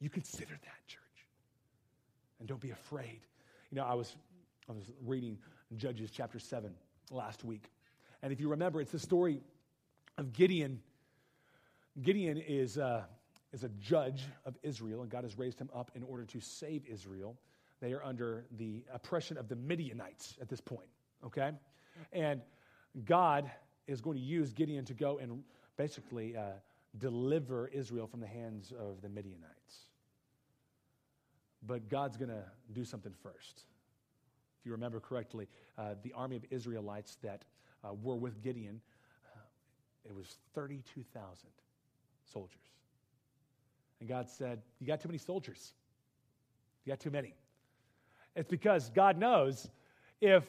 Speaker 1: You consider that, church. And don't be afraid. You know, I was, I was reading Judges chapter 7 last week. And if you remember, it's the story of Gideon. Gideon is, uh, is a judge of Israel, and God has raised him up in order to save Israel. They are under the oppression of the Midianites at this point, okay? And God is going to use Gideon to go and basically uh, deliver Israel from the hands of the Midianites. But God's going to do something first. If you remember correctly, uh, the army of Israelites that uh, were with Gideon, uh, it was 32,000 soldiers. And God said, You got too many soldiers. You got too many. It's because God knows if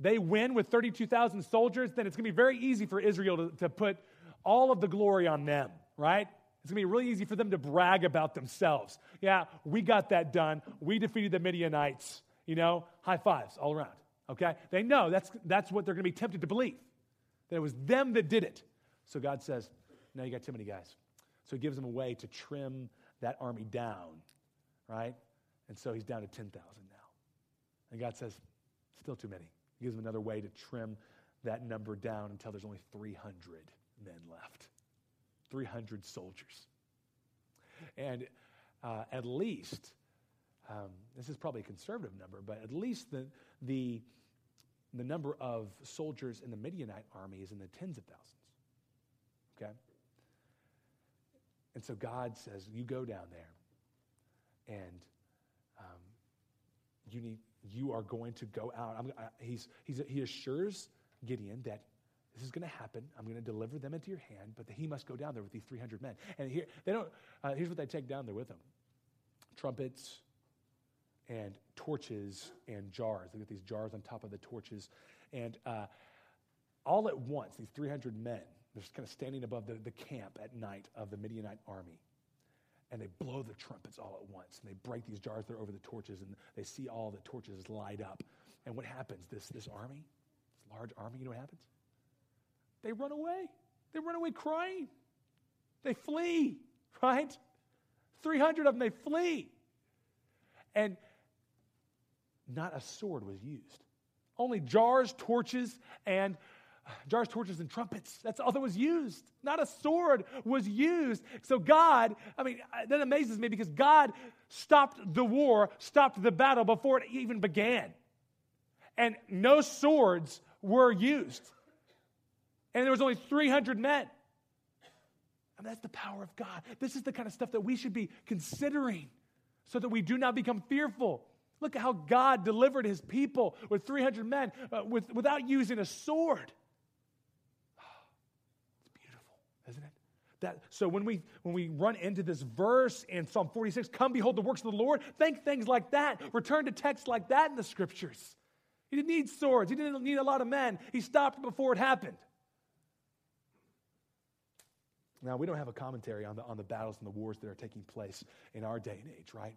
Speaker 1: they win with 32,000 soldiers, then it's going to be very easy for Israel to, to put all of the glory on them, right? It's going to be really easy for them to brag about themselves. Yeah, we got that done. We defeated the Midianites. You know, high fives all around. Okay? They know that's, that's what they're going to be tempted to believe. That it was them that did it. So God says, No, you got too many guys. So he gives them a way to trim that army down, right? And so he's down to 10,000 now. And God says, Still too many. Gives them another way to trim that number down until there's only 300 men left 300 soldiers. And uh, at least, um, this is probably a conservative number, but at least the, the, the number of soldiers in the Midianite army is in the tens of thousands. Okay? And so God says, You go down there and um, you, need, you are going to go out. I, he's, he's, he assures Gideon that this is going to happen. I'm going to deliver them into your hand, but that he must go down there with these 300 men. And here, they don't, uh, here's what they take down there with them trumpets, and torches and jars. They get these jars on top of the torches. And uh, all at once, these 300 men, they're just kind of standing above the, the camp at night of the Midianite army. And they blow the trumpets all at once. And they break these jars that are over the torches, and they see all the torches light up. And what happens? This, this army, this large army, you know what happens? They run away. They run away crying. They flee, right? 300 of them, they flee. And not a sword was used. Only jars, torches, and jars, torches, and trumpets. That's all that was used. Not a sword was used. So God, I mean, that amazes me because God stopped the war, stopped the battle before it even began. And no swords were used. And there was only 300 men. I mean, that's the power of God. This is the kind of stuff that we should be considering so that we do not become fearful. Look at how God delivered his people with 300 men uh, with, without using a sword. It's beautiful, isn't it? That, so when we when we run into this verse in Psalm 46, come behold the works of the Lord, think things like that. Return to texts like that in the scriptures. He didn't need swords, he didn't need a lot of men. He stopped before it happened. Now, we don't have a commentary on the, on the battles and the wars that are taking place in our day and age, right?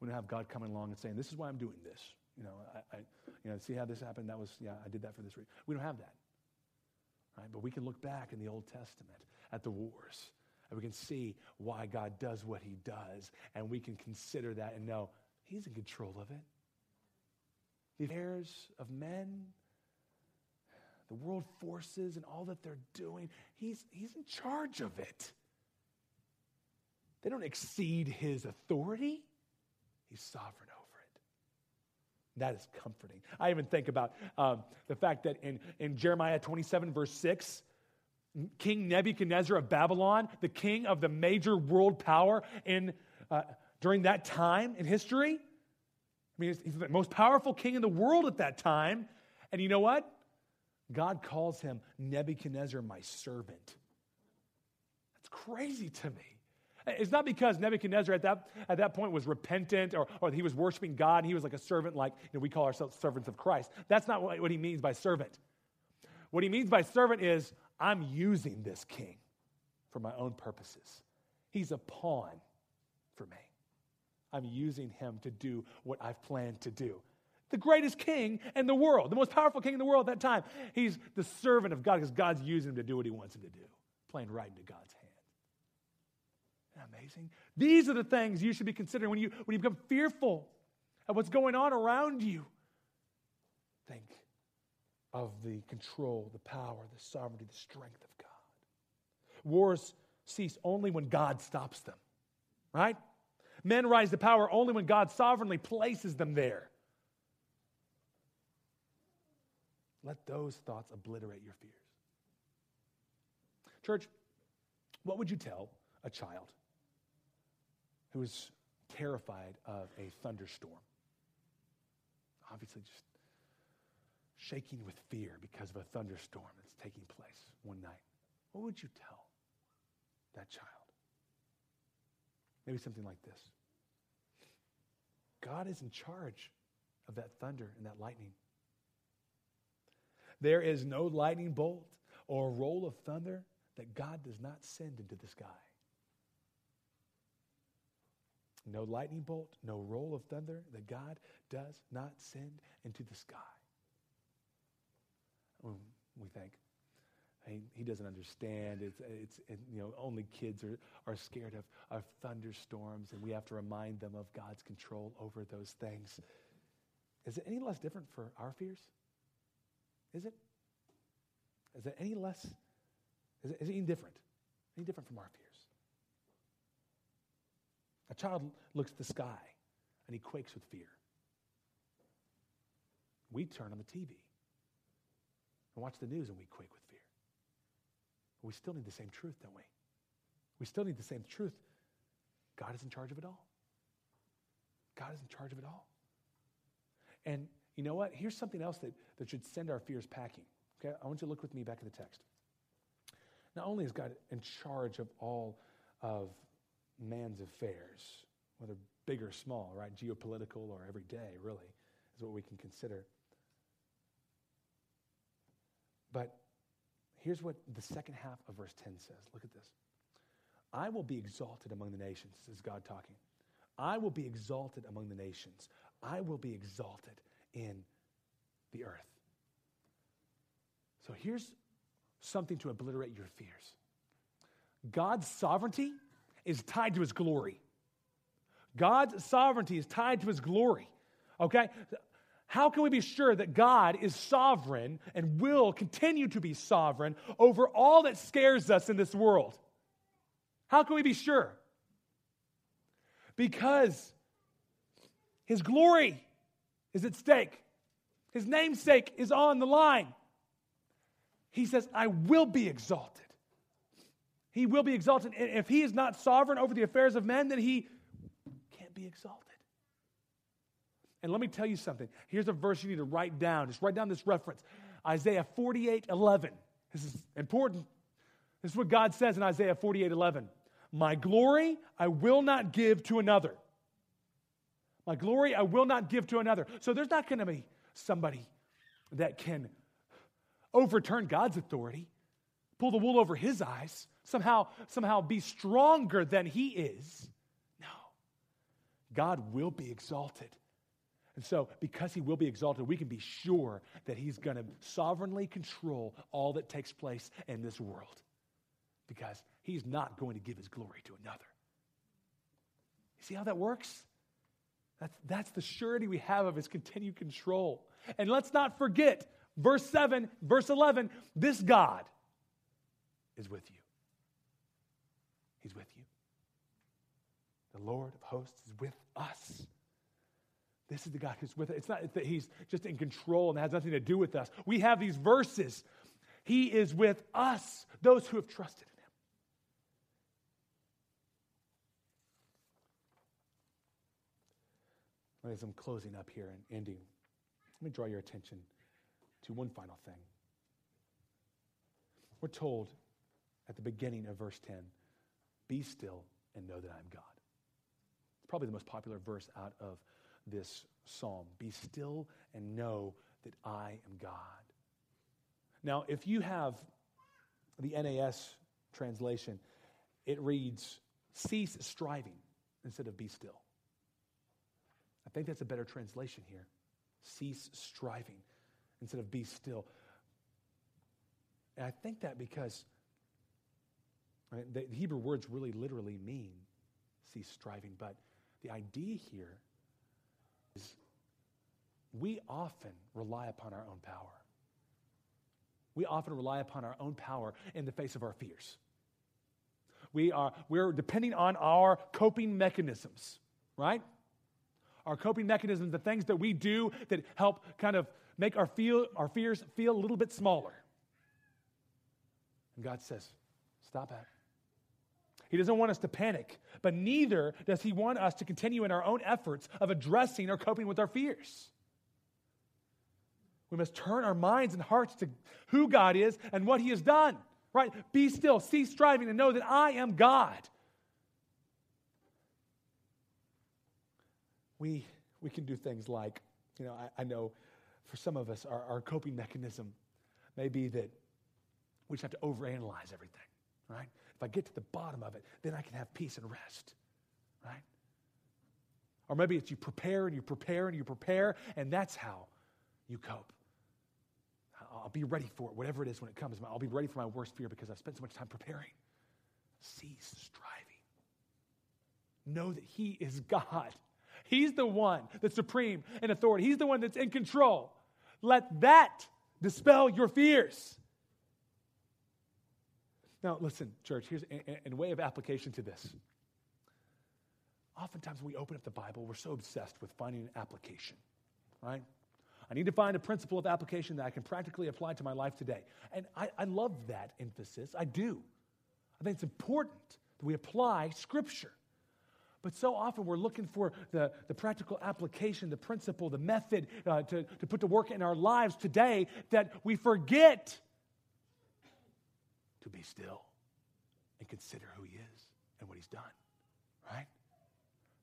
Speaker 1: We don't have God coming along and saying, This is why I'm doing this. You know, I, I you know, see how this happened? That was, yeah, I did that for this reason. We don't have that. Right? But we can look back in the Old Testament at the wars and we can see why God does what he does. And we can consider that and know he's in control of it. The affairs of men, the world forces, and all that they're doing, he's, he's in charge of it. They don't exceed his authority. He's sovereign. That is comforting. I even think about um, the fact that in, in Jeremiah 27, verse 6, King Nebuchadnezzar of Babylon, the king of the major world power in, uh, during that time in history, I mean, he's the most powerful king in the world at that time. And you know what? God calls him Nebuchadnezzar, my servant. That's crazy to me. It's not because Nebuchadnezzar at that, at that point was repentant or, or he was worshiping God. He was like a servant, like you know, we call ourselves servants of Christ. That's not what, what he means by servant. What he means by servant is I'm using this king for my own purposes. He's a pawn for me. I'm using him to do what I've planned to do. The greatest king in the world, the most powerful king in the world at that time. He's the servant of God because God's using him to do what he wants him to do, playing right into God's hand amazing? These are the things you should be considering when you, when you become fearful of what's going on around you. Think of the control, the power, the sovereignty, the strength of God. Wars cease only when God stops them, right? Men rise to power only when God sovereignly places them there. Let those thoughts obliterate your fears. Church, what would you tell a child who was terrified of a thunderstorm. Obviously, just shaking with fear because of a thunderstorm that's taking place one night. What would you tell that child? Maybe something like this God is in charge of that thunder and that lightning. There is no lightning bolt or roll of thunder that God does not send into the sky. No lightning bolt, no roll of thunder that God does not send into the sky. Um, we think he, he doesn't understand. It's, it's it, you know, only kids are, are scared of, of thunderstorms, and we have to remind them of God's control over those things. Is it any less different for our fears? Is it? Is it any less? Is it, is it any different? Any different from our fears? A child looks at the sky and he quakes with fear. We turn on the TV and watch the news and we quake with fear. We still need the same truth, don't we? We still need the same truth. God is in charge of it all. God is in charge of it all. And you know what? Here's something else that, that should send our fears packing. Okay, I want you to look with me back at the text. Not only is God in charge of all of man's affairs, whether big or small, right? Geopolitical or everyday, really, is what we can consider. But here's what the second half of verse 10 says. Look at this. I will be exalted among the nations. This is God talking. I will be exalted among the nations. I will be exalted in the earth. So here's something to obliterate your fears God's sovereignty is tied to his glory. God's sovereignty is tied to his glory. Okay? How can we be sure that God is sovereign and will continue to be sovereign over all that scares us in this world? How can we be sure? Because his glory is at stake, his namesake is on the line. He says, I will be exalted. He will be exalted. And if he is not sovereign over the affairs of men, then he can't be exalted. And let me tell you something. Here's a verse you need to write down. Just write down this reference Isaiah 48 11. This is important. This is what God says in Isaiah 48 11. My glory I will not give to another. My glory I will not give to another. So there's not going to be somebody that can overturn God's authority, pull the wool over his eyes, somehow, somehow be stronger than he is. No. God will be exalted. And so, because he will be exalted, we can be sure that he's going to sovereignly control all that takes place in this world because he's not going to give his glory to another. You see how that works? That's, that's the surety we have of his continued control. And let's not forget, verse 7, verse 11, this God is with you. He's with you. The Lord of hosts is with us. This is the God who's with us. It's not that he's just in control and has nothing to do with us. We have these verses. He is with us, those who have trusted in him. As I'm closing up here and ending, let me draw your attention to one final thing. We're told at the beginning of verse 10 be still and know that I'm God. It's probably the most popular verse out of this psalm Be still and know that I am God. Now, if you have the NAS translation, it reads, Cease striving instead of be still. I think that's a better translation here. Cease striving instead of be still. And I think that because right, the Hebrew words really literally mean cease striving, but the idea here is we often rely upon our own power. We often rely upon our own power in the face of our fears. We are, we're depending on our coping mechanisms, right? Our coping mechanisms, the things that we do that help kind of make our, feel, our fears feel a little bit smaller. And God says, stop that. He doesn't want us to panic, but neither does He want us to continue in our own efforts of addressing or coping with our fears. We must turn our minds and hearts to who God is and what He has done. Right? Be still, cease striving, and know that I am God. We, we can do things like, you know, I, I know for some of us, our, our coping mechanism may be that we just have to overanalyze everything, right? If I get to the bottom of it, then I can have peace and rest, right? Or maybe it's you prepare and you prepare and you prepare, and that's how you cope. I'll be ready for it, whatever it is when it comes. I'll be ready for my worst fear because I've spent so much time preparing. Cease striving. Know that He is God. He's the one that's supreme in authority, He's the one that's in control. Let that dispel your fears. Now, listen, church, here's a, way of application to this. Oftentimes, when we open up the Bible, we're so obsessed with finding an application, right? I need to find a principle of application that I can practically apply to my life today. And I, I love that emphasis. I do. I think it's important that we apply Scripture. But so often we're looking for the, the practical application, the principle, the method uh, to, to put to work in our lives today that we forget to be still and consider who He is and what He's done, right?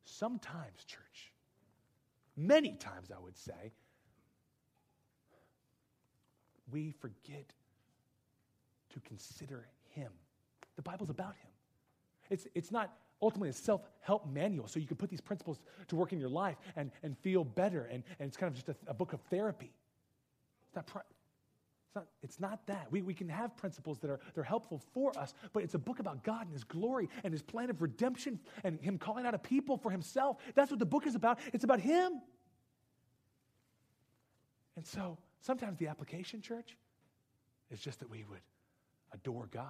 Speaker 1: Sometimes, church, many times I would say, we forget to consider Him. The Bible's about Him. It's, it's not ultimately a self help manual so you can put these principles to work in your life and, and feel better, and, and it's kind of just a, a book of therapy. It's not, it's not, it's not that. We, we can have principles that are, that are helpful for us, but it's a book about God and His glory and His plan of redemption and Him calling out a people for Himself. That's what the book is about. It's about Him. And so sometimes the application, church, is just that we would adore God,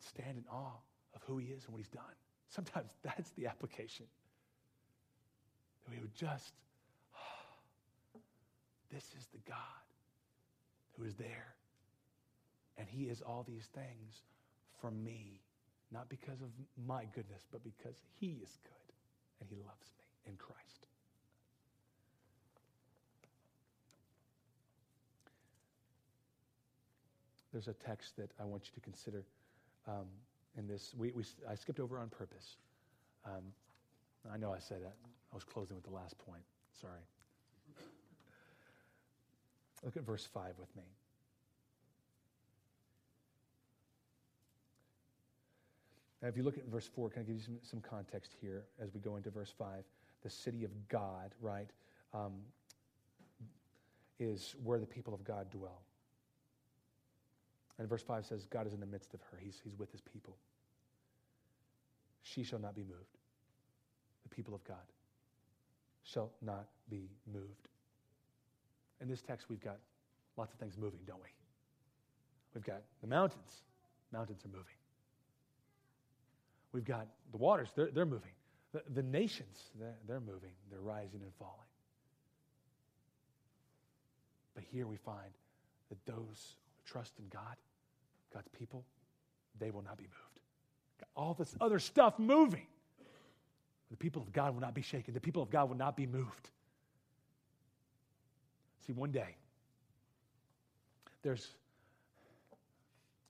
Speaker 1: stand in awe of who He is and what He's done. Sometimes that's the application. That we would just, oh, this is the God who is there. And he is all these things for me, not because of my goodness, but because he is good and he loves me in Christ. There's a text that I want you to consider um, in this. We, we, I skipped over on purpose. Um, I know I said that. I was closing with the last point. Sorry. Look at verse 5 with me. Now, if you look at verse 4, can I give you some, some context here as we go into verse 5? The city of God, right, um, is where the people of God dwell. And verse 5 says, God is in the midst of her, He's, he's with His people. She shall not be moved. The people of God shall not be moved. In this text, we've got lots of things moving, don't we? We've got the mountains. Mountains are moving. We've got the waters, they're, they're moving. The, the nations, they're, they're moving. They're rising and falling. But here we find that those who trust in God, God's people, they will not be moved. Got all this other stuff moving. The people of God will not be shaken. The people of God will not be moved. See, one day, there's,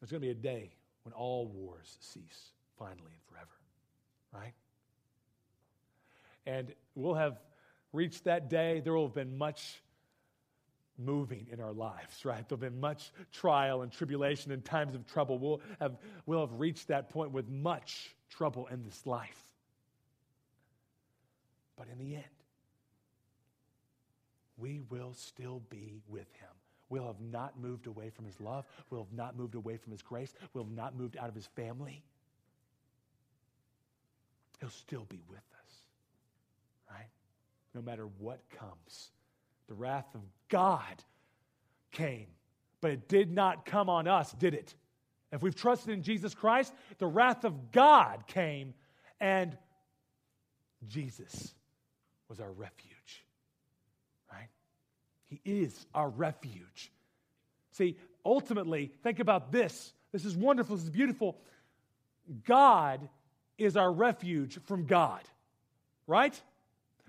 Speaker 1: there's going to be a day when all wars cease, finally and forever, right? And we'll have reached that day. There will have been much moving in our lives, right? There'll be much trial and tribulation and times of trouble. We'll have, we'll have reached that point with much trouble in this life. But in the end, we will still be with him. We'll have not moved away from his love. We'll have not moved away from his grace. We'll have not moved out of his family. He'll still be with us, right? No matter what comes. The wrath of God came, but it did not come on us, did it? If we've trusted in Jesus Christ, the wrath of God came, and Jesus was our refuge? He is our refuge. See, ultimately, think about this. This is wonderful. This is beautiful. God is our refuge from God, right?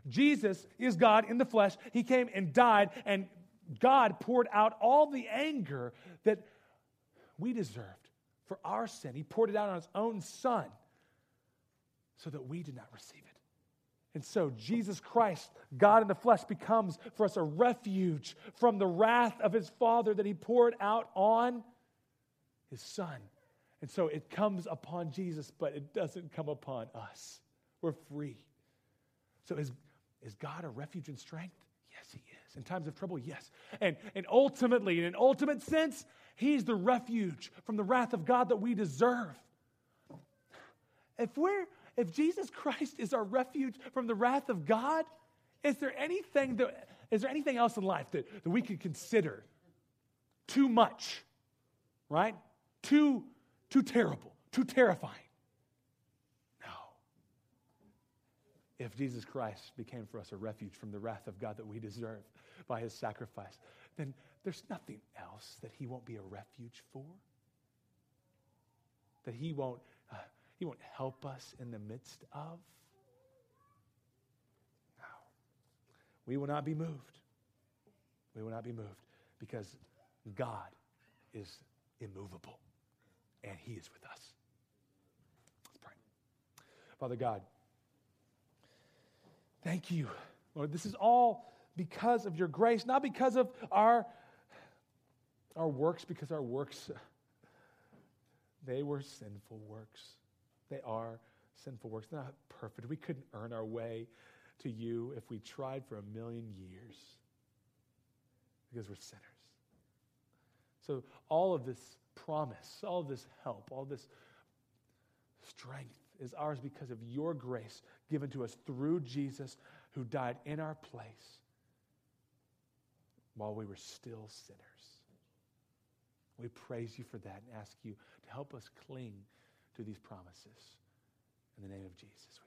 Speaker 1: Jesus is God in the flesh. He came and died, and God poured out all the anger that we deserved for our sin. He poured it out on his own son so that we did not receive it. And so Jesus Christ, God in the flesh, becomes for us a refuge from the wrath of his Father that he poured out on his Son. And so it comes upon Jesus, but it doesn't come upon us. We're free. So is, is God a refuge and strength? Yes, he is. In times of trouble, yes. And, and ultimately, in an ultimate sense, he's the refuge from the wrath of God that we deserve. If we're if Jesus Christ is our refuge from the wrath of God, is there anything that is there anything else in life that, that we could consider too much? Right? Too, too terrible, too terrifying. No. If Jesus Christ became for us a refuge from the wrath of God that we deserve by his sacrifice, then there's nothing else that he won't be a refuge for. That he won't he won't help us in the midst of. No. We will not be moved. We will not be moved because God is immovable and He is with us. Let's pray. Father God, thank you. Lord, this is all because of your grace, not because of our, our works, because our works, they were sinful works. They are sinful works. They're not perfect. We couldn't earn our way to you if we tried for a million years because we're sinners. So, all of this promise, all of this help, all this strength is ours because of your grace given to us through Jesus who died in our place while we were still sinners. We praise you for that and ask you to help us cling to these promises. In the name of Jesus,